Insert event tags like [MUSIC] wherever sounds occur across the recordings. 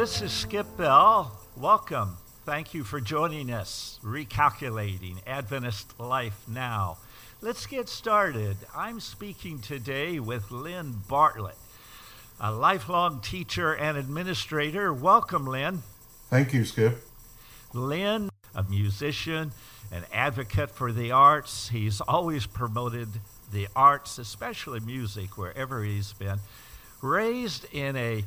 This is Skip Bell. Welcome. Thank you for joining us. Recalculating Adventist Life Now. Let's get started. I'm speaking today with Lynn Bartlett, a lifelong teacher and administrator. Welcome, Lynn. Thank you, Skip. Lynn, a musician, an advocate for the arts. He's always promoted the arts, especially music, wherever he's been. Raised in a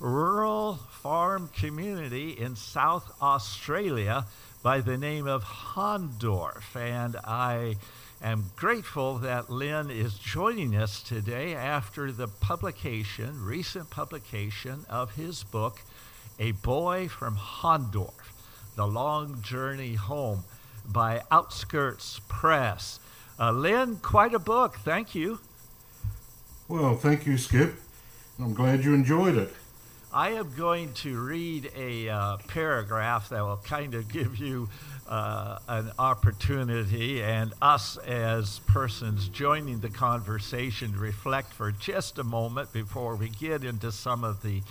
rural farm community in South Australia by the name of Hahndorf. And I am grateful that Lynn is joining us today after the publication, recent publication of his book, A Boy from Hahndorf The Long Journey Home by Outskirts Press. Uh, Lynn, quite a book. Thank you. Well, thank you, Skip. I'm glad you enjoyed it. I am going to read a uh, paragraph that will kind of give you uh, an opportunity and us as persons joining the conversation reflect for just a moment before we get into some of the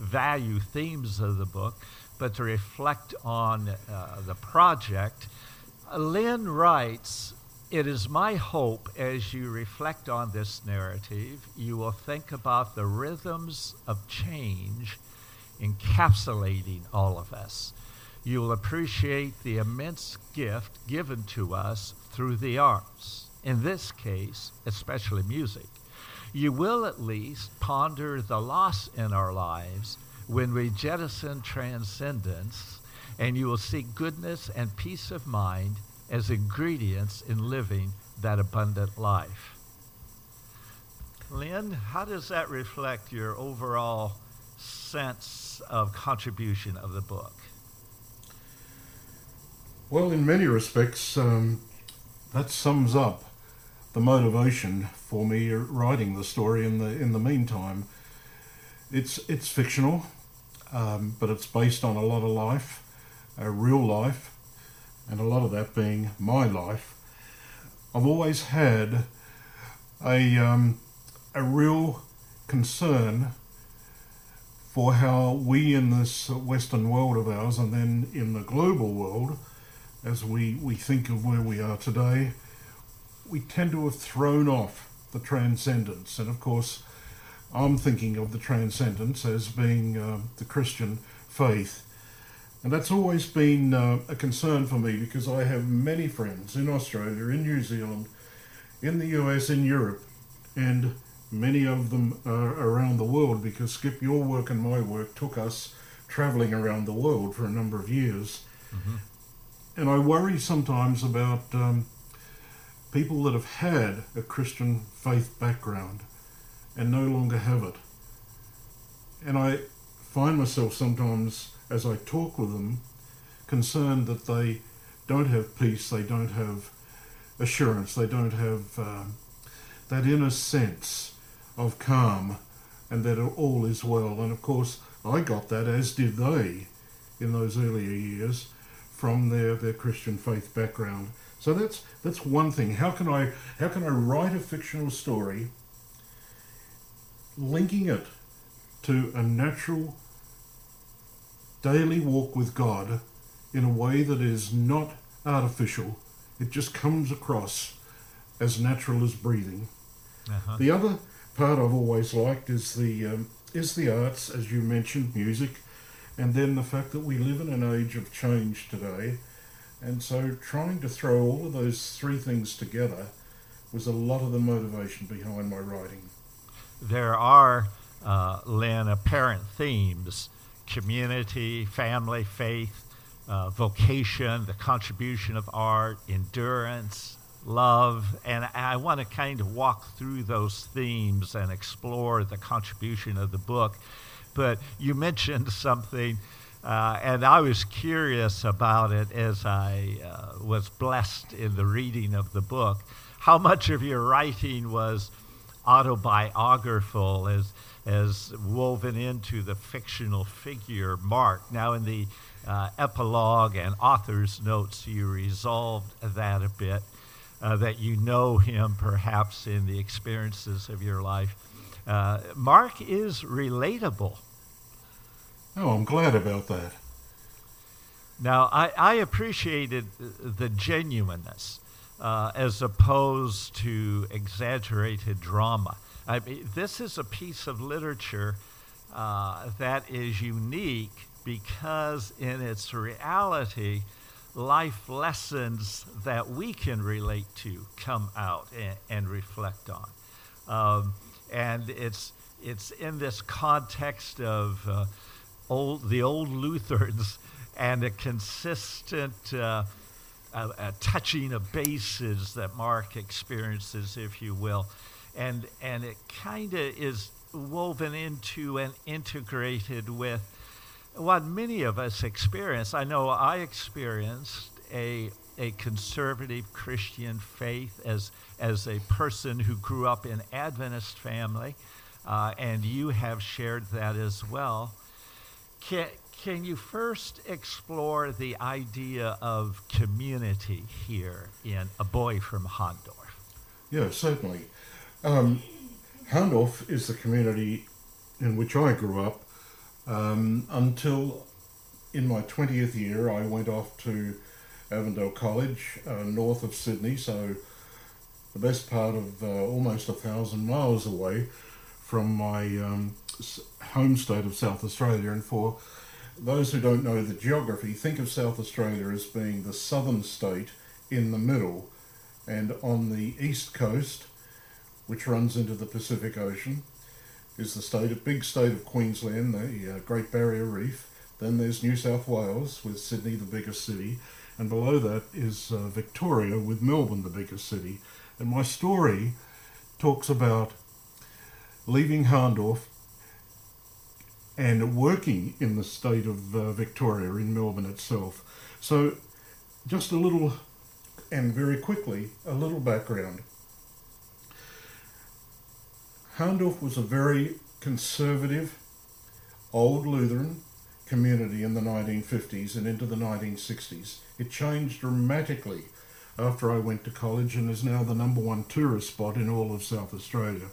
value themes of the book, but to reflect on uh, the project. Lynn writes, it is my hope as you reflect on this narrative, you will think about the rhythms of change encapsulating all of us. You will appreciate the immense gift given to us through the arts, in this case, especially music. You will at least ponder the loss in our lives when we jettison transcendence, and you will seek goodness and peace of mind as ingredients in living that abundant life. Lynn, how does that reflect your overall sense of contribution of the book? Well, in many respects, um, that sums up the motivation for me writing the story. In the in the meantime, it's it's fictional, um, but it's based on a lot of life, a real life, and a lot of that being my life. I've always had a um, a real concern for how we in this Western world of ours, and then in the global world, as we, we think of where we are today, we tend to have thrown off the transcendence. And of course, I'm thinking of the transcendence as being uh, the Christian faith. And that's always been uh, a concern for me because I have many friends in Australia, in New Zealand, in the US, in Europe, and many of them are around the world because Skip, your work and my work took us traveling around the world for a number of years. Mm-hmm. And I worry sometimes about um, people that have had a Christian faith background and no longer have it. And I find myself sometimes, as I talk with them, concerned that they don't have peace, they don't have assurance, they don't have um, that inner sense of calm and that all is well. And of course, I got that, as did they, in those earlier years from their, their Christian faith background. So that's that's one thing. How can I how can I write a fictional story linking it to a natural daily walk with God in a way that is not artificial. It just comes across as natural as breathing. Uh-huh. The other part I've always liked is the um, is the arts, as you mentioned, music, and then the fact that we live in an age of change today, and so trying to throw all of those three things together was a lot of the motivation behind my writing. There are, uh, Lynn, apparent themes: community, family, faith, uh, vocation, the contribution of art, endurance, love, and I want to kind of walk through those themes and explore the contribution of the book. But you mentioned [LAUGHS] something, uh, and I was curious about it as I uh, was blessed in the reading of the book. How much of your writing was autobiographical, as as woven into the fictional figure Mark. Now, in the uh, epilogue and author's notes, you resolved that a bit uh, that you know him perhaps in the experiences of your life. Uh, Mark is relatable. Oh, I'm glad about that. Now, I, I appreciated the genuineness uh, as opposed to exaggerated drama. I mean, this is a piece of literature uh, that is unique because, in its reality, life lessons that we can relate to come out and, and reflect on. Um, and it's, it's in this context of uh, old, the old Lutherans and a consistent uh, a, touching of bases that Mark experiences, if you will. And, and it kind of is woven into and integrated with what many of us experience. I know I experienced a, a conservative Christian faith as, as a person who grew up in Adventist family, uh, and you have shared that as well. Can, can you first explore the idea of community here in A Boy from Hahndorf? Yeah, certainly. Um, Hahndorf is the community in which I grew up um, until in my 20th year I went off to Avondale College, uh, north of Sydney, so the best part of uh, almost a thousand miles away from my um, home state of South Australia. And for those who don't know the geography, think of South Australia as being the southern state in the middle, and on the east coast, which runs into the Pacific Ocean, is the state, a big state of Queensland, the uh, Great Barrier Reef. Then there's New South Wales, with Sydney the biggest city, and below that is uh, Victoria, with Melbourne the biggest city. And my story talks about leaving Hahndorf and working in the state of uh, Victoria, in Melbourne itself. So, just a little, and very quickly, a little background. Hahndorf was a very conservative, old Lutheran community in the 1950s and into the 1960s. It changed dramatically after I went to college and is now the number one tourist spot in all of South Australia.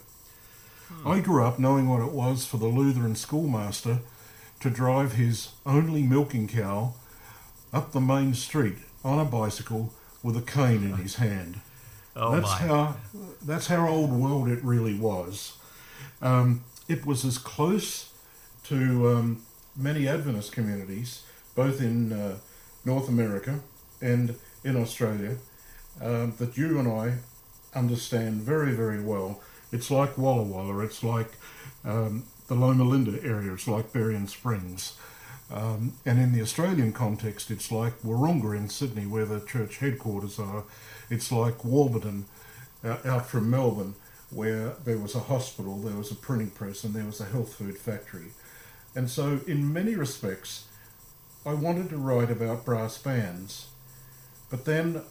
I grew up knowing what it was for the Lutheran schoolmaster to drive his only milking cow up the main street on a bicycle with a cane in his hand. Oh that's my. how that's how old world it really was. Um, it was as close to um, many Adventist communities, both in uh, North America and in Australia, um, that you and I understand very, very well. It's like Walla Walla, it's like um, the Loma Linda area, it's like Berrien Springs. Um, and in the Australian context, it's like Wahroonga in Sydney, where the church headquarters are. It's like Warburton uh, out from Melbourne, where there was a hospital, there was a printing press, and there was a health food factory. And so, in many respects, I wanted to write about brass bands, but then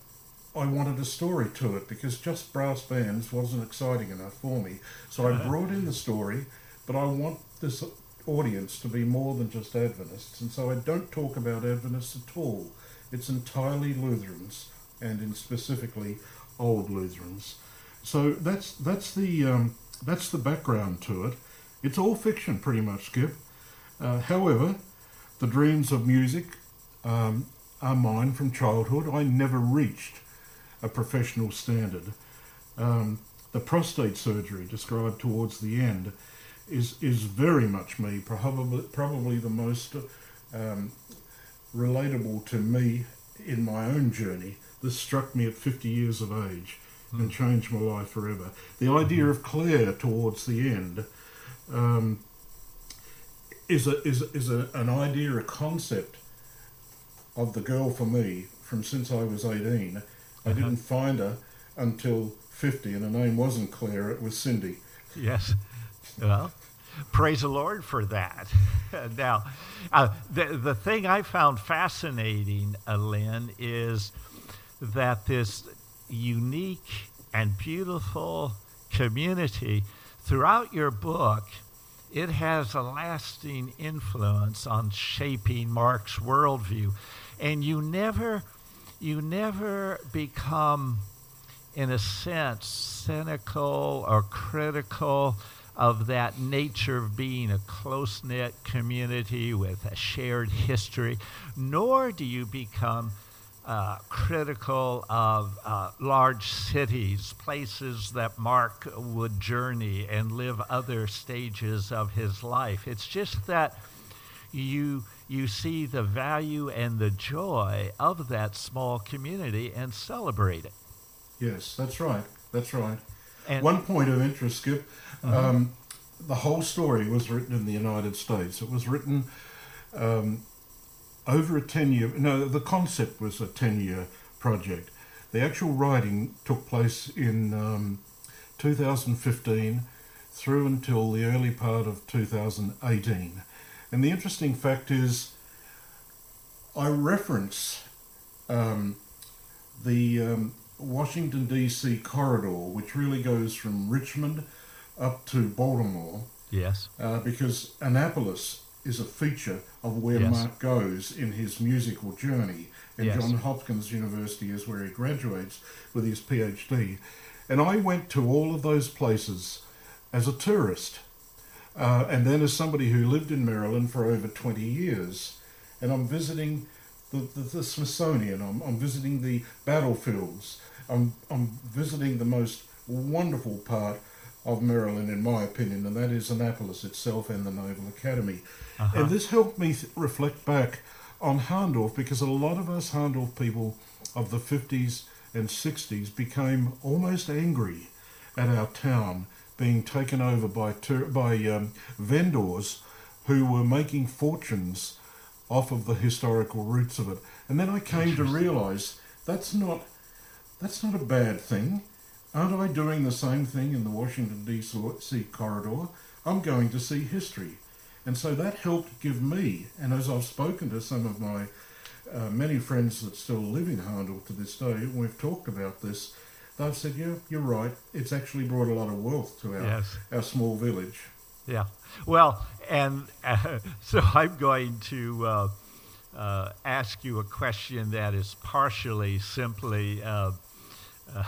I wanted a story to it because just brass bands wasn't exciting enough for me. So I brought in the story, but I want this audience to be more than just Adventists, and so I don't talk about Adventists at all. It's entirely Lutherans, and in specifically old Lutherans. So that's that's the um, that's the background to it. It's all fiction, pretty much, Skip. Uh, however, the dreams of music um, are mine from childhood. I never reached a professional standard. Um, the prostate surgery described towards the end is is very much me. Probably probably the most um, relatable to me in my own journey. This struck me at 50 years of age and changed my life forever. The idea of Claire towards the end um, is a is is a, an idea, a concept of the girl for me from since I was 18. I didn't find her until 50, and her name wasn't Claire; it was Cindy. Yes. Well, praise the Lord for that. [LAUGHS] now, uh, the, the thing I found fascinating, uh, Lynn, is that this unique and beautiful community throughout your book it has a lasting influence on shaping mark's worldview and you never you never become in a sense cynical or critical of that nature of being a close knit community with a shared history, nor do you become uh, critical of uh, large cities, places that Mark would journey and live other stages of his life. It's just that you you see the value and the joy of that small community and celebrate it. Yes, that's right. That's right. And One point of interest, Skip. Um, the whole story was written in the United States. It was written um, over a 10 year, no, the concept was a 10 year project. The actual writing took place in um, 2015 through until the early part of 2018. And the interesting fact is, I reference um, the um, Washington, D.C. corridor, which really goes from Richmond up to Baltimore, yes, uh, because Annapolis is a feature of where Yes. Mark goes in his musical journey. And Yes. Johns Hopkins University is where he graduates with his PhD. And I went to all of those places as a tourist. Uh, and then as somebody who lived in Maryland for over 20 years. And I'm visiting the, the, the Smithsonian, I'm, I'm visiting the battlefields, I'm, I'm visiting the most wonderful part of Maryland, in my opinion, and that is Annapolis itself and the Naval Academy. Uh-huh. And this helped me th- reflect back on Hahndorf because a lot of us Hahndorf people of the 50s and 60s became almost angry at our town being taken over by tur- by um, vendors who were making fortunes off of the historical roots of it. And then I came to realize that's not that's not a bad thing. Aren't I doing the same thing in the Washington D.C. corridor? I'm going to see history. And so that helped give me, and as I've spoken to some of my uh, many friends that still live in Handel to this day, and we've talked about this, they've said, yeah, you're right. It's actually brought a lot of wealth to our, Yes. our small village. Yeah. Well, and uh, [LAUGHS] so I'm going to uh, uh, ask you a question that is partially simply uh, uh,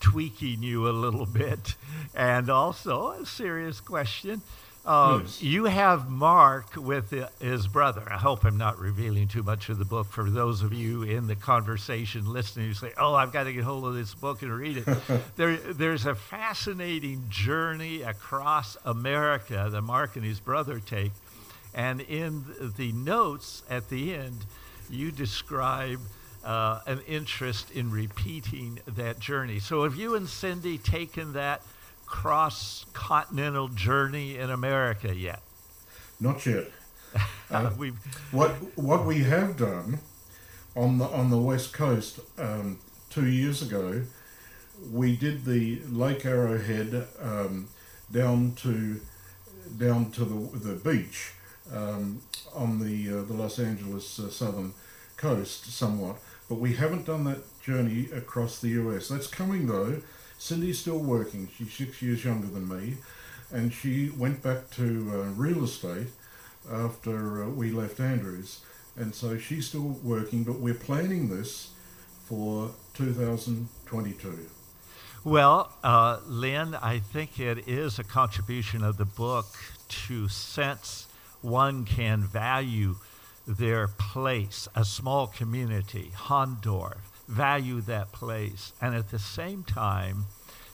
tweaking you a little bit, and also a serious question. Uh. You have Mark with his brother. I hope I'm not revealing too much of the book for those of you in the conversation listening who say, "Oh, I've got to get hold of this book and read it." [LAUGHS] there, there's a fascinating journey across America that Mark and his brother take, and in the notes at the end, you describe uh, an interest in repeating that journey. So, have you and Cindy taken that cross continental journey in America yet? Not yet. [LAUGHS] Uh, We've, What what we have done on the on the west coast um, two years ago, we did the Lake Arrowhead um, down to down to the the beach um, on the uh, the Los Angeles uh, southern coast somewhat, but we haven't done that journey across the U.S. That's coming though. Cindy's still working. She's six years younger than me, and she went back to uh, real estate after uh, we left Andrews, and so she's still working. But we're planning this for 2022. Well, uh, Lynn, I think it is a contribution of the book to sense one can value their place, a small community, Hahndorf, value that place, and at the same time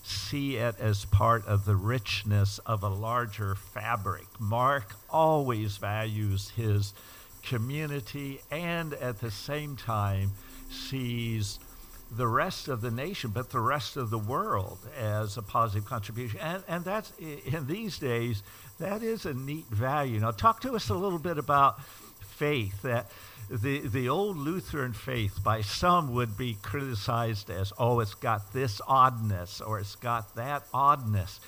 see it as part of the richness of a larger fabric. Mark always values his community and at the same time sees the rest of the nation, but the rest of the world as a positive contribution. And, and that's, in these days, that is a neat value. Now, talk to us a little bit about faith. That the, the old Lutheran faith, by some, would be criticized as, oh, it's got this oddness or it's got that oddness.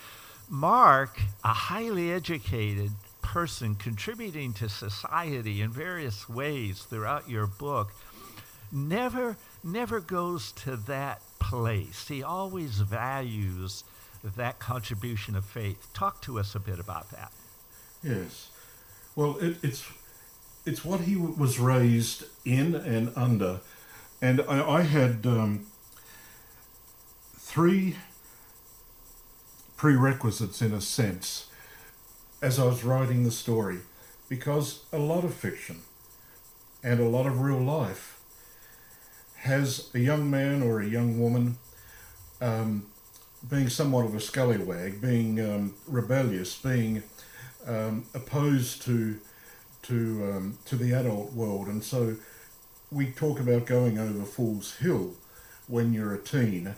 Mark, a highly educated person contributing to society in various ways throughout your book, never never goes to that place. He always values that contribution of faith. Talk to us a bit about that. Yes. Well, it, it's it's what he w- was raised in and under, and I, I had um, three prerequisites in a sense as I was writing the story because a lot of fiction and a lot of real life has a young man or a young woman um, being somewhat of a scallywag, being um, rebellious, being um, opposed to to um, to the adult world, and so we talk about going over Fool's Hill when you're a teen,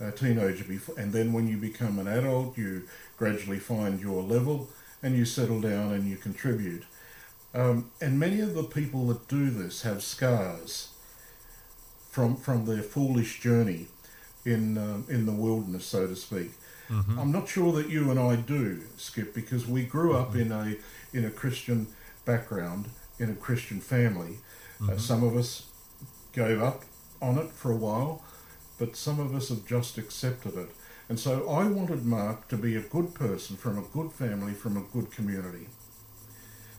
a teenager, before, and then when you become an adult, you gradually find your level and you settle down and you contribute. Um, and many of the people that do this have scars from from their foolish journey in um, in the wilderness, so to speak. Mm-hmm. I'm not sure that you and I do, Skip, because we grew up mm-hmm. in a in a Christian background, in a Christian family. Uh, mm-hmm. Uh, some of us gave up on it for a while, but some of us have just accepted it. And so I wanted Mark to be a good person from a good family, from a good community.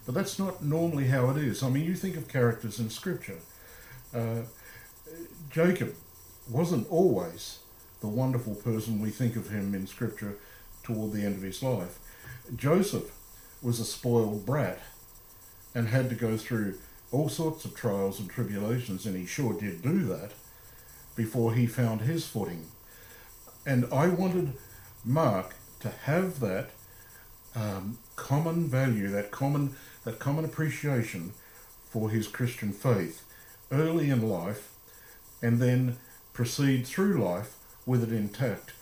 But that's not normally how it is. I mean, you think of characters in Scripture. Uh, Jacob wasn't always the wonderful person we think of him in Scripture toward the end of his life. Joseph was a spoiled brat and had to go through all sorts of trials and tribulations, and he sure did do that before he found his footing. And I wanted Mark to have that um, common value, that common that common appreciation for his Christian faith early in life, and then proceed through life with it intact.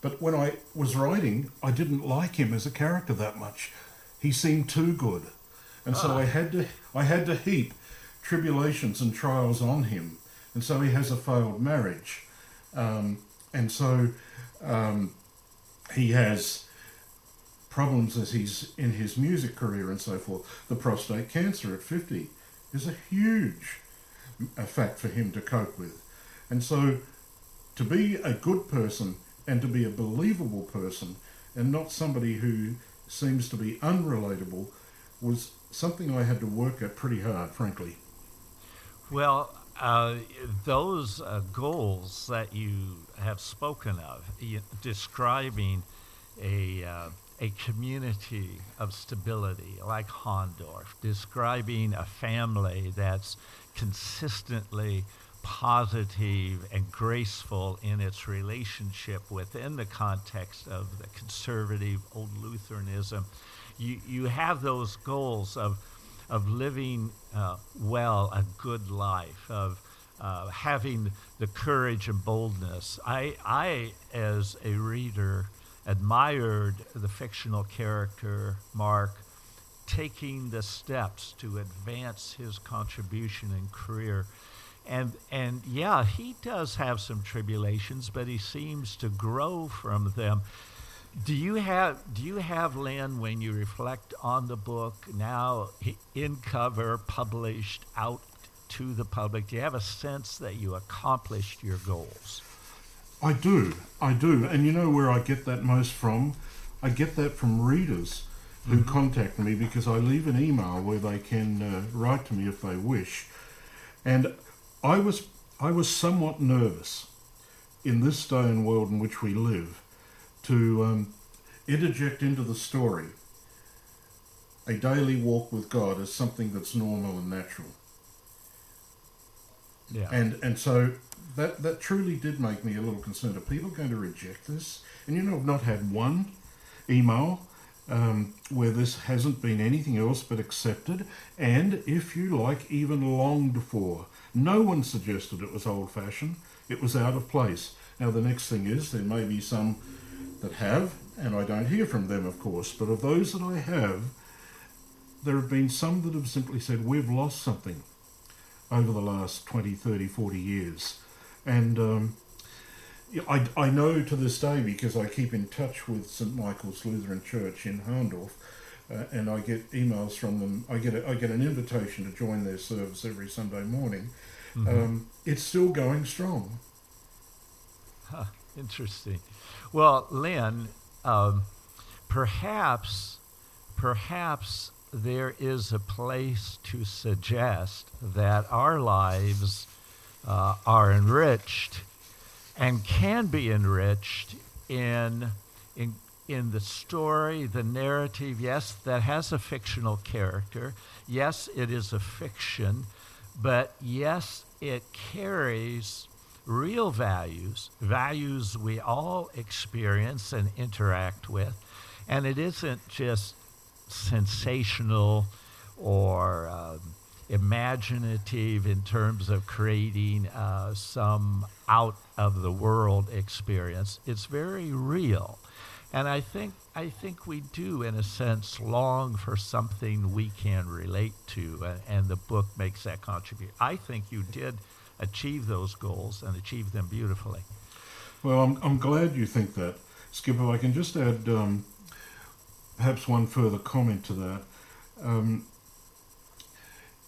But when I was writing, I didn't like him as a character that much. He seemed too good, and so I had to I had to heap tribulations and trials on him, and so he has a failed marriage, um, and so um, he has problems as he's in his music career and so forth. The prostate cancer at fifty is a huge a fact for him to cope with. And so to be a good person and to be a believable person and not somebody who seems to be unrelatable was something I had to work at pretty hard, frankly. Well, uh, those uh, goals that you have spoken of, describing a, uh, a community of stability like Hahndorf, describing a family that's consistently positive and graceful in its relationship within the context of the conservative old Lutheranism. You, you have those goals of, of living uh, well, a good life, of uh, having the courage and boldness. I, I, as a reader, admired the fictional character Mark taking the steps to advance his contribution and career and and yeah, he does have some tribulations, but he seems to grow from them. Do you have do you have Lynn when you reflect on the book now in cover, published out to the public? Do you have a sense that you accomplished your goals? I do, I do, and you know where I get that most from? I get that from readers who mm-hmm. contact me because I leave an email where they can uh, write to me if they wish, and I was I was somewhat nervous in this day and world in which we live to um, interject into the story a daily walk with God as something that's normal and natural. Yeah. And and so that that truly did make me a little concerned. Are people going to reject this? And you know, I've not had one email um, where this hasn't been anything else but accepted, and if you like, even longed for. No one suggested it was old fashioned, it was out of place. Now, the next thing is there may be some that have, and I don't hear from them, of course, but of those that I have, there have been some that have simply said, We've lost something over the last 20, 30, 40 years. And um, I, I know to this day because I keep in touch with St Michael's Lutheran Church in Hahndorf, uh, and I get emails from them. I get a, I get an invitation to join their service every Sunday morning. Mm-hmm. Um, it's still going strong. Huh, interesting. Well, Lynn, um, perhaps perhaps there is a place to suggest that our lives uh, are enriched and can be enriched in, in in the story, the narrative, yes, that has a fictional character. Yes, it is a fiction, but yes, it carries real values, values we all experience and interact with. And it isn't just sensational or um, imaginative in terms of creating uh, some out of the world experience. It's very real. And I think I think we do, in a sense, long for something we can relate to, and, and the book makes that contribution. I think you did achieve those goals and achieve them beautifully. Well, I'm, I'm glad you think that. Skip, if I can just add um, perhaps one further comment to that. Um,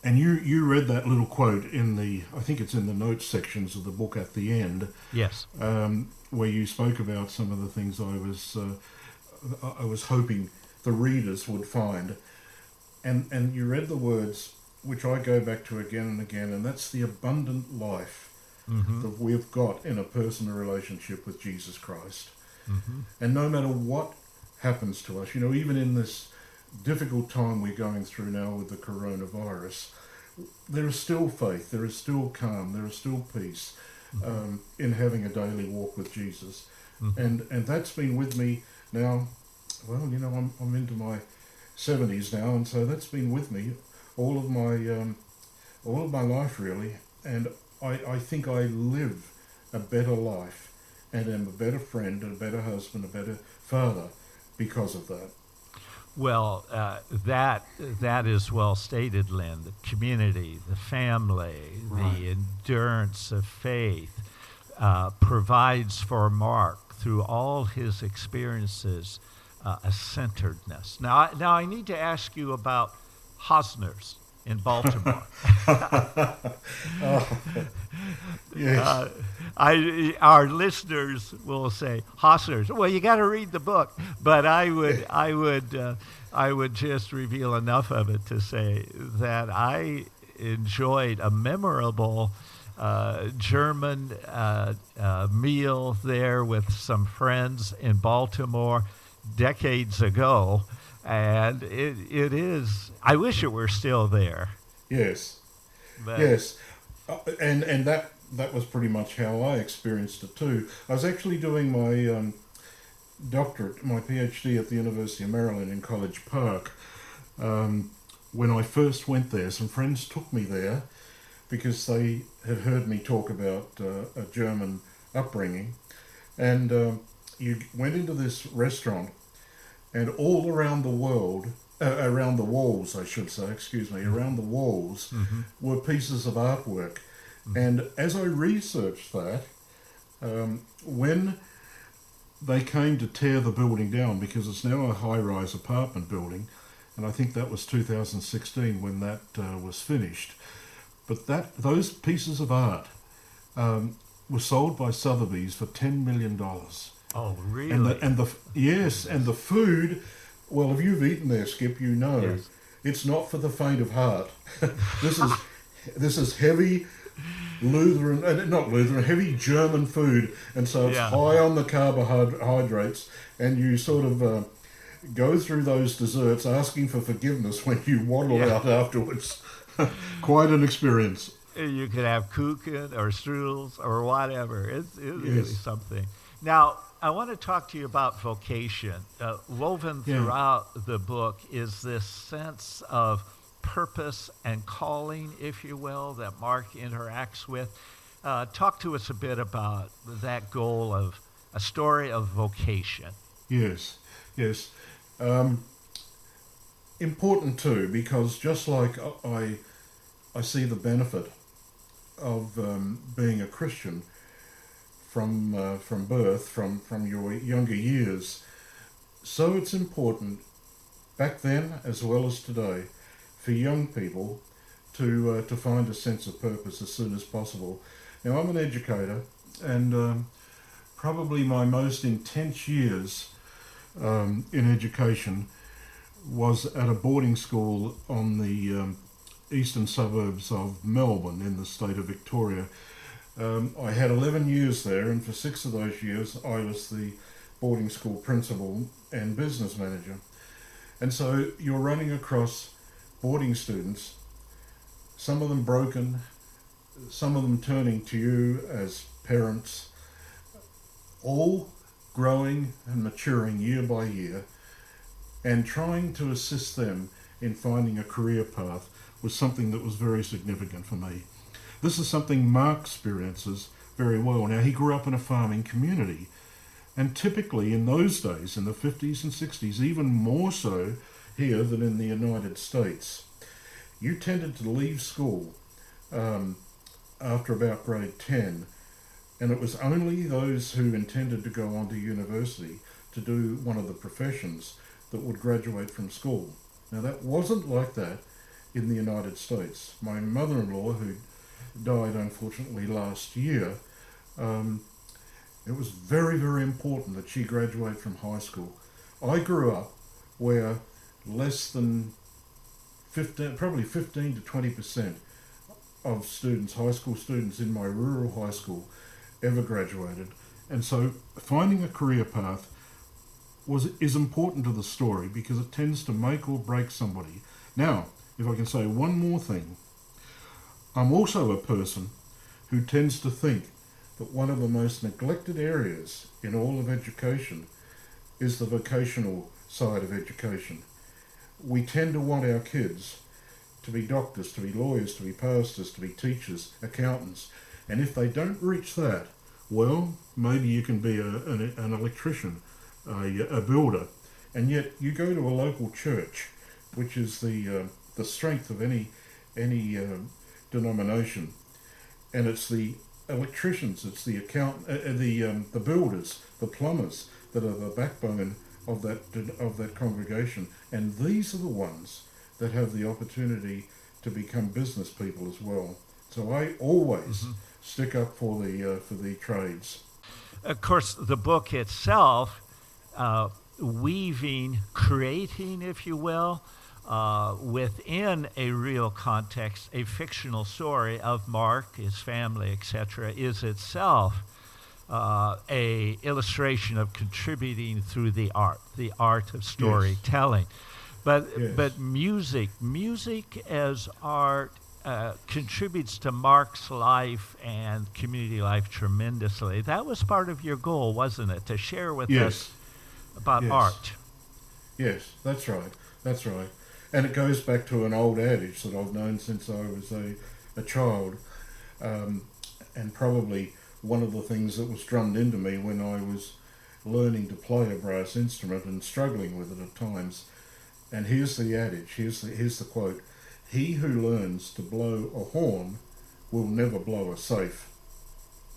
and you, you read that little quote in the, I think it's in the notes sections of the book at the end. Yes. Um, where you spoke about some of the things I was, uh, I was hoping the readers would find. And, and you read the words, which I go back to again and again, and that's the abundant life Mm-hmm. that we've got in a personal relationship with Jesus Christ. Mm-hmm. And no matter what happens to us, you know, even in this difficult time we're going through now with the coronavirus, there is still faith, there is still calm, there is still peace um, in having a daily walk with Jesus. Mhm. And and that's been with me now. Well, you know, I'm I'm into my seventies now, and so that's been with me all of my um, all of my life really. And I I think I live a better life, and am a better friend, a better husband, a better father because of that. Well, uh, that that is well stated, Lynn. The community, the family, Right. the endurance of faith uh, provides for Mark through all his experiences uh, a centeredness. Now, I, now I need to ask you about Haussner's in Baltimore. [LAUGHS] Yes. Uh, I, our listeners will say Haussner's. Well, you got to read the book, but I would, I would, uh, I would just reveal enough of it to say that I enjoyed a memorable uh, German uh, uh, meal there with some friends in Baltimore decades ago, and it, it is. I wish it were still there. yes. But Yes, uh, and and that that was pretty much how I experienced it too. I was actually doing my um, doctorate, my PhD at the University of Maryland in College Park. Um, when I first went there, some friends took me there because they had heard me talk about uh, a German upbringing, and um you went into this restaurant, and all around the world. Uh, around the walls, I should say, excuse me, around the walls Mhm. were pieces of artwork. And as I researched that, um, when they came to tear the building down, because it's now a high rise apartment building, and I think that was 2016 when that uh, was finished. But that those pieces of art um, were sold by Sotheby's for $10 million. Oh, really? And the, and the yes, and the food. Well, if you've eaten there, Skip, you know Yes. it's not for the faint of heart. [LAUGHS] this is this is heavy Lutheran, uh, not Lutheran, heavy German food, and so it's Yeah. high on the carbohydrates, and you sort of. Uh, Go through those desserts asking for forgiveness [LAUGHS] when you waddle Yeah. out afterwards. [LAUGHS] Quite an experience. you could have kuchen or strudels or whatever. It's, it's really something. Now, I want to talk to you about vocation. Uh, woven Yeah. throughout the book is this sense of purpose and calling, if you will, that Mark interacts with. Uh, talk to us a bit about that goal of a story of vocation. Yes, yes. Um, important too, because just like I, I see the benefit of um, being a Christian from uh, from birth, from from your younger years. So it's important back then as well as today for young people to uh, to find a sense of purpose as soon as possible. Now I'm an educator, and um, probably my most intense years um, in education was at a boarding school on the um, eastern suburbs of Melbourne in the state of Victoria. Um, I had 11 years there, and for six of those years, I was the boarding school principal and business manager. And so you're running across boarding students, some of them broken, some of them turning to you as parents, all growing and maturing year by year, and trying to assist them in finding a career path was something that was very significant for me. This is something Mark experiences very well. Now, he grew up in a farming community, and typically in those days, in the 50s and 60s, even more so here than in the United States, you tended to leave school um, after about grade 10, and it was only those who intended to go on to university to do one of the professions that would graduate from school. Now, that wasn't like that in the United States. My mother in law, who died unfortunately last year, um, it was very, very important that she graduate from high school. I grew up where less than 15, probably 15 to 20 percent of students, high school students in my rural high school, ever graduated. And so finding a career path was is important to the story because it tends to make or break somebody. Now, if I can say one more thing, I'm also a person who tends to think that one of the most neglected areas in all of education is the vocational side of education. We tend to want our kids to be doctors, to be lawyers, to be pastors, to be teachers, accountants, and if they don't reach that, well, maybe you can be a, an, an electrician, a, a builder, and yet you go to a local church, which is the uh, the strength of any any uh, denomination, and it's the electricians, it's the account, uh, uh, the um, the builders, the plumbers that are the backbone of that of that congregation, and these are the ones that have the opportunity to become business people as well. So I always mm-hmm. stick up for the uh, for the trades. Of course, the book itself, uh, weaving, creating, if you will, uh, within a real context, a fictional story of Mark, his family, etc., is itself uh, a illustration of contributing through the art, the art of storytelling. Yes. But yes. but music, music as art uh, contributes to Mark's life and community life tremendously. That was part of your goal, wasn't it? To share with yes. us about yes. art. Yes, that's right. That's right. And it goes back to an old adage that I've known since I was a, a child. Um, and probably one of the things that was drummed into me when I was learning to play a brass instrument and struggling with it at times. And here's the adage, here's the, here's the quote He who learns to blow a horn will never blow a safe. [LAUGHS]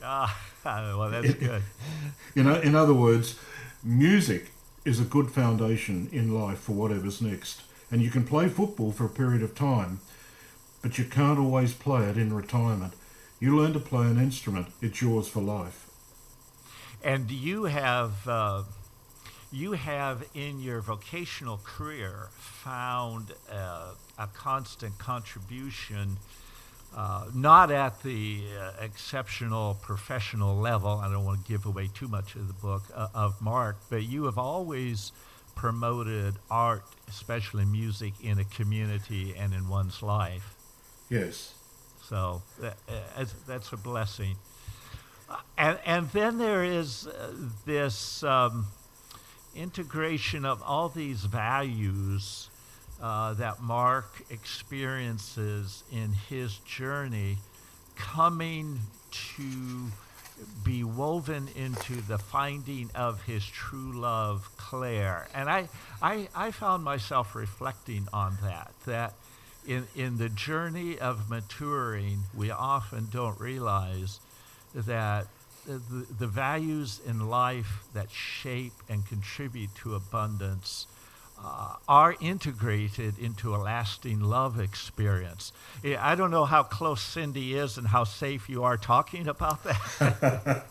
Ah, well, that's good. [LAUGHS] you know, in other words, music is a good foundation in life for whatever's next. And you can play football for a period of time, but you can't always play it in retirement. You learn to play an instrument, it's yours for life. And you have uh, you have in your vocational career found uh, a constant contribution, uh, not at the uh, exceptional professional level. I don't want to give away too much of the book uh, of Mark, but you have always promoted art, especially music, in a community and in one's life. Yes. So that, uh, that's a blessing. Uh, and, and then there is uh, this um, integration of all these values uh, that Mark experiences in his journey coming to be woven into the finding of his true love, Claire. And I, I, I found myself reflecting on that, that in, in the journey of maturing, we often don't realize that the, the values in life that shape and contribute to abundance uh, are integrated into a lasting love experience. I don't know how close Cindy is and how safe you are talking about that.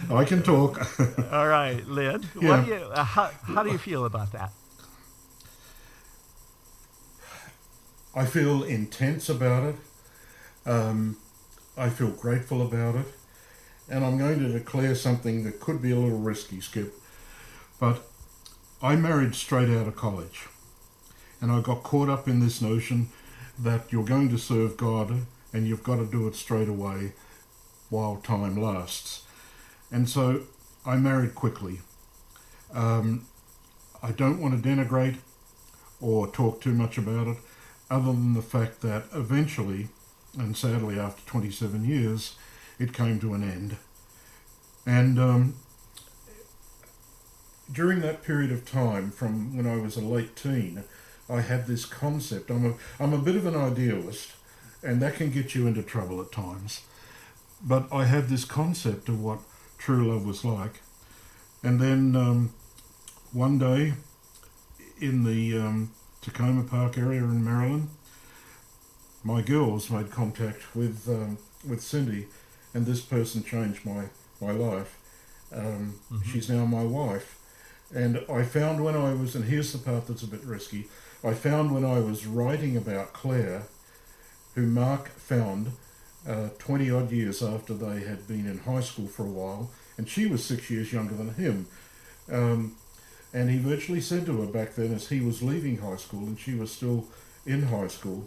[LAUGHS] I can talk. [LAUGHS] All right, Lynn. Yeah. What do you, uh, how, how do you feel about that? I feel intense about it. Um, I feel grateful about it. and I'm going to declare something that could be a little risky, Skip, but I married straight out of college. And I got caught up in this notion that you're going to serve God and you've got to do it straight away while time lasts. And so I married quickly. Um, I don't want to denigrate or talk too much about it, other than the fact that eventually, and sadly after 27 years, it came to an end. And um, during that period of time, from when I was a late teen, I had this concept. I'm a, I'm a bit of an idealist, and that can get you into trouble at times. But I had this concept of what true love was like. And then um, one day in the um, Takoma Park area in Maryland, my girls made contact with um, with Cindy, and this person changed my my life. Um, Mhm. She's now my wife, and I found when I was, and here's the part that's a bit risky. I found when I was writing about Claire, who Mark found uh, 20 odd years after they had been in high school for a while, and she was six years younger than him. Um, and he virtually said to her back then, as he was leaving high school and she was still in high school,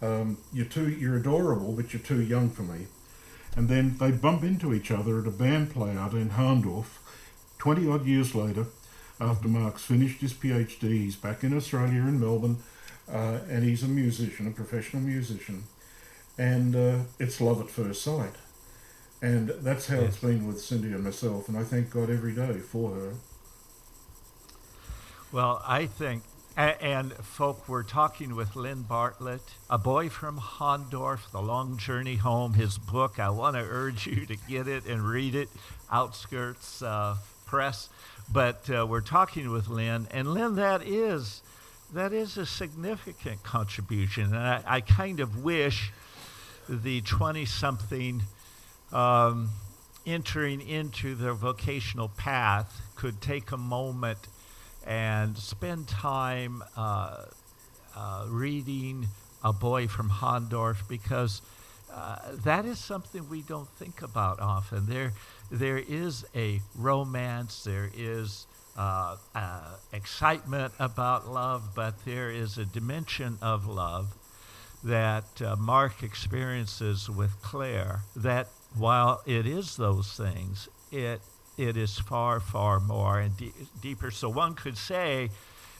um, "You're too, you're adorable, but you're too young for me." And then they bump into each other at a band play out in Hahndorf. Twenty odd years later, after Mark's finished his PhD, he's back in Australia in Melbourne, uh, and he's a musician, a professional musician, and uh, it's love at first sight. And that's how it's been with Cindy and myself, and I thank God every day for her. Well, I think, and folk, we're talking with Lynn Bartlett, a boy from Hahndorf, The Long Journey Home, his book. I want to urge you to get it and read it, Outskirts uh, Press. But uh, we're talking with Lynn, and Lynn, that is, that is a significant contribution. And I, I kind of wish the 20 something um, entering into their vocational path could take a moment and spend time uh, uh, reading A Boy from Hahndorf because uh, that is something we don't think about often. There, there is a romance, there is uh, uh, excitement about love, but there is a dimension of love that uh, Mark experiences with Claire that while it is those things, it it is far, far more and de- deeper. So one could say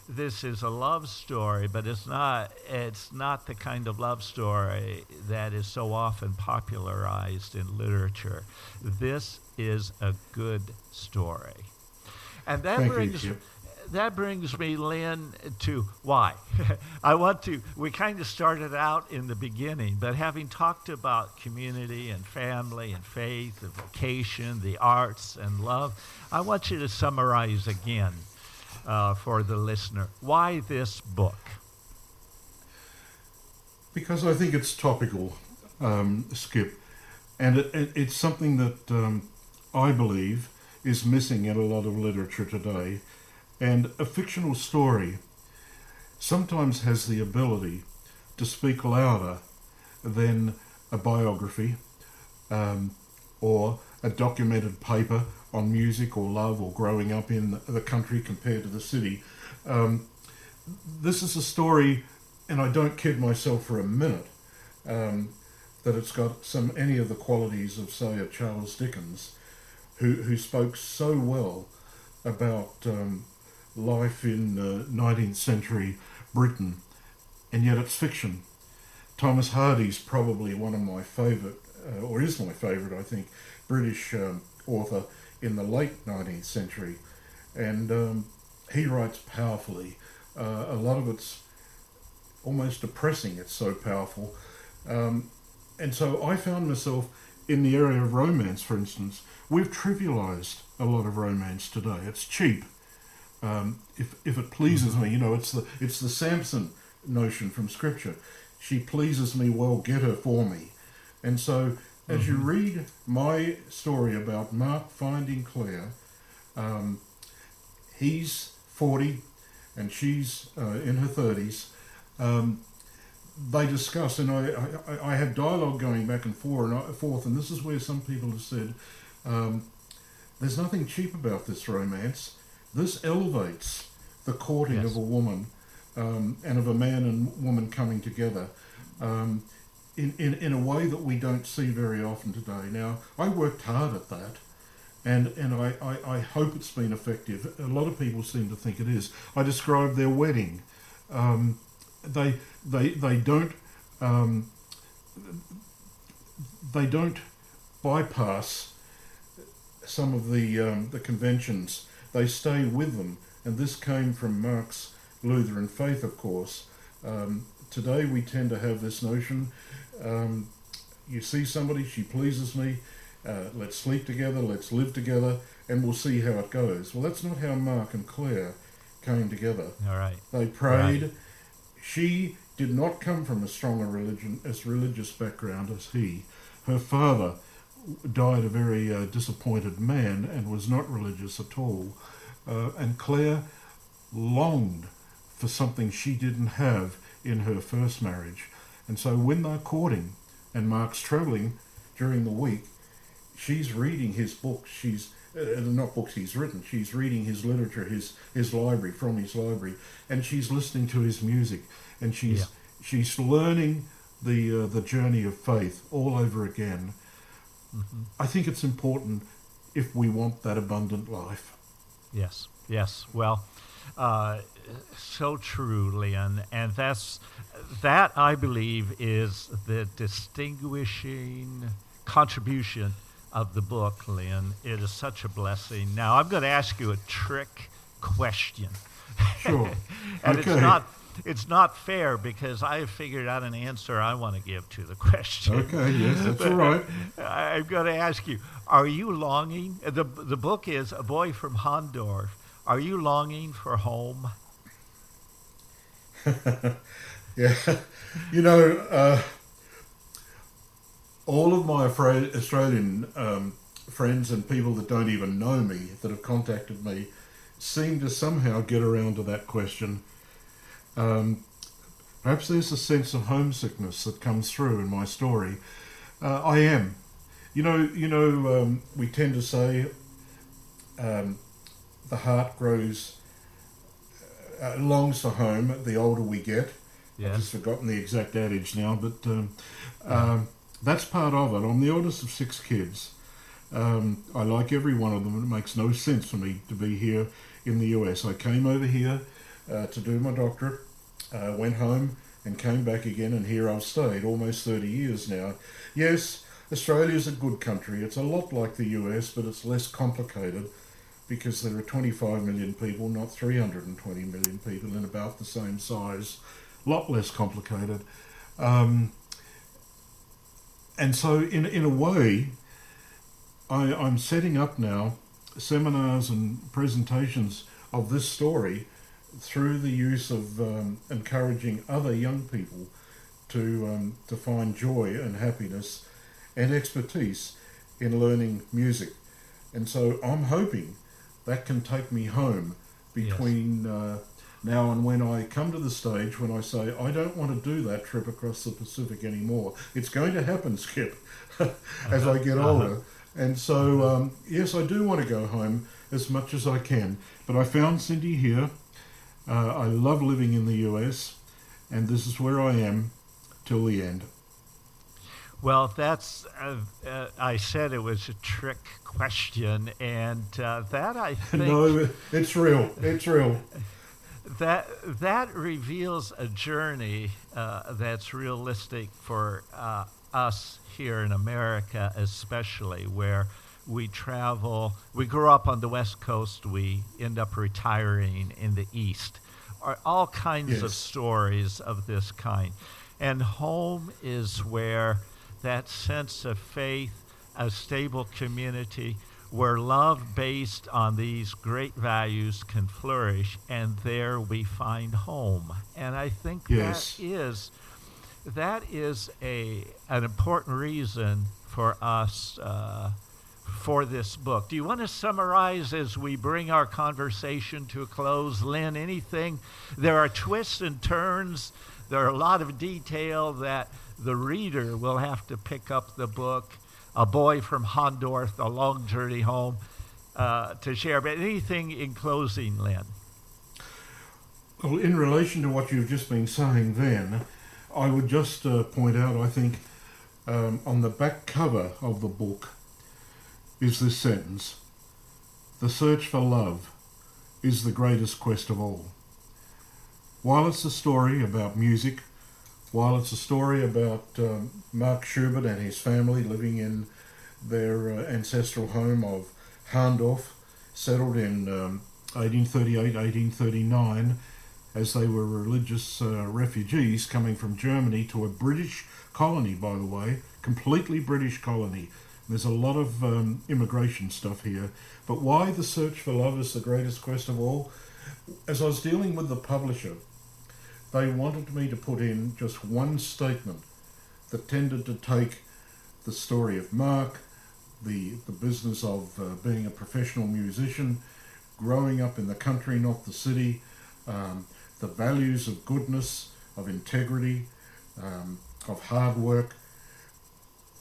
this is a love story, but it's not. It's not the kind of love story that is so often popularized in literature. This is a good story, and that Thank brings Skip. that brings me, Lynn, to why. [LAUGHS] I want to, we kind of started out in the beginning, but having talked about community and family and faith and vocation, the arts and love, I want you to summarize again uh, for the listener why this book. Because I think it's topical, um, Skip, and it, it, it's something that um, I believe is missing in a lot of literature today. And a fictional story sometimes has the ability to speak louder than a biography um, or a documented paper on music or love or growing up in the country compared to the city. Um, this is a story, and I don't kid myself for a minute, um, that it's got some any of the qualities of, say, a Charles Dickens, who who spoke so well about um, life in uh, 19th century Britain, and yet it's fiction. Thomas Hardy's probably one of my favourite, uh, or is my favourite, I think, British um, author in the late 19th century, and um, he writes powerfully. Uh, a lot of it's almost depressing. It's so powerful, um, and so I found myself in the area of romance, for instance. We've trivialized a lot of romance today. It's cheap. Um, if if it pleases me, you know, it's the it's the Samson notion from Scripture. She pleases me well, get her for me. And so, as you read my story about Mark finding Claire, um, he's forty, and she's uh, in her thirties. Um, they discuss, and I, I, I have dialogue going back and forth, and I- forth, and this is where some people have said, Um, there's nothing cheap about this romance. This elevates the courting Yes. of a woman um, and of a man and woman coming together um, in, in, in a way that we don't see very often today. Now, I worked hard at that. And, and I, I, I hope it's been effective. A lot of people seem to think it is. I described their wedding. Um, they, they, they don't um, they don't bypass some of the um, the conventions. They stay with them, and this came from Mark's Lutheran faith, of course. Um, today we tend to have this notion: um, you see somebody, she pleases me, uh, let's sleep together, let's live together, and we'll see how it goes. Well, that's not how Mark and Claire came together. All right. They prayed. She did not come from as strong a religion as religious background as he. Her father died a very uh, disappointed man and was not religious at all. Uh, and Claire longed for something she didn't have in her first marriage. And so when they're courting and Mark's travelling during the week, she's reading his books. She's uh, not books he's written. She's reading his literature, his his library from his library, and she's listening to his music, and she's Yeah. she's learning the uh, the journey of faith all over again. I think it's important if we want that abundant life. Yes, yes. Well, uh, so true, Leon, and that's that I believe is the distinguishing contribution of the book, Lynn. It is such a blessing. Now I'm going to ask you a trick question, Sure. [LAUGHS] and it's not it's not fair because I have figured out an answer I want to give to the [LAUGHS] question. Okay. Yes, that's all right. I'm going to ask you: Are you longing? the The book is "A Boy from Hahndorf." Are you longing for home? [LAUGHS] Yeah, you know, uh, all of my Afra- Australian um, friends and people that don't even know me that have contacted me seem to somehow get around to that question. Um, perhaps there's a sense of homesickness that comes through in my story. Uh, I am. You know, you know, um, we tend to say um, the heart grows, uh, longs for home the older we get. I've just forgotten the exact adage now, but um, um, that's part of it. I'm the oldest of six kids. Um, I like every one of them, it makes no sense for me to be here in the US. I came over here uh, to do my doctorate, uh, went home, and came back again, and here I've stayed almost 30 years now. Yes, Australia's a good country. It's a lot like the US, but it's less complicated because there are 25 million people, not 320 million people, in about the same size a lot less complicated. Um, and so, in, in a way, I, I'm setting up now seminars and presentations of this story through the use of um, encouraging other young people to, um, to find joy and happiness and expertise in learning music. And so, I'm hoping that can take me home Yes. between. Uh, now and when I come to the stage when I say I don't want to do that trip across the Pacific anymore, it's going to happen, Skip, [LAUGHS] as I get Uh-huh. older. And so, um, yes, I do want to go home as much as I can. But I found Cindy here. Uh, I love living in the US, and this is where I am till the end. Well, that's. Uh, uh, I said it was a trick question, and uh, that I [LAUGHS] think no, it's real. It's real. that that reveals a journey uh, that's realistic for uh, us here in America, especially where we travel. We grew up on the West Coast. We end up retiring in the East. Are all kinds of stories of this kind, and home is where that sense of faith, a stable community, where love based on these great values can flourish, and there we find home. And I think Yes. that is that is a an important reason for us uh, for this book. Do you want to summarize as we bring our conversation to a close, Lynn? Anything? There are twists and turns. There are a lot of detail that the reader will have to pick up the book. a boy from Hahndorf, a long journey home uh, to share. But anything in closing, Lynn? Well, in relation to what you've just been saying, then, I would just uh, point out, I think, um, on the back cover of the book is this sentence The search for love is the greatest quest of all. While it's a story about music, while it's a story about um, Mark Schubert and his family living in their uh, ancestral home of Hahndorf, settled in um, 1838 1839 as they were religious uh, refugees coming from Germany to a British colony, by the way, completely British colony. There's a lot of um, immigration stuff here. But why the search for love is the greatest quest of all? As I was dealing with the publisher, they wanted me to put in just one statement that tended to take the story of Mark, the, the business of uh, being a professional musician, growing up in the country, not the city, um, the values of goodness, of integrity, um, of hard work.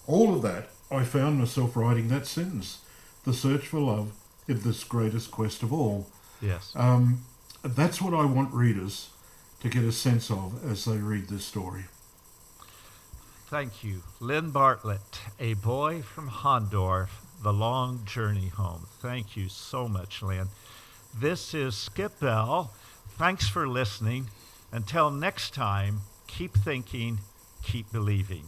All of that, I found myself writing that sentence the search for love is this greatest quest of all. Yes. Um, that's what I want readers to get a sense of as they read this story. Thank you. Lynn Bartlett, a boy from Hahndorf, The Long Journey Home. Thank you so much, Lynn. This is Skip Bell. Thanks for listening. Until next time, keep thinking, keep believing.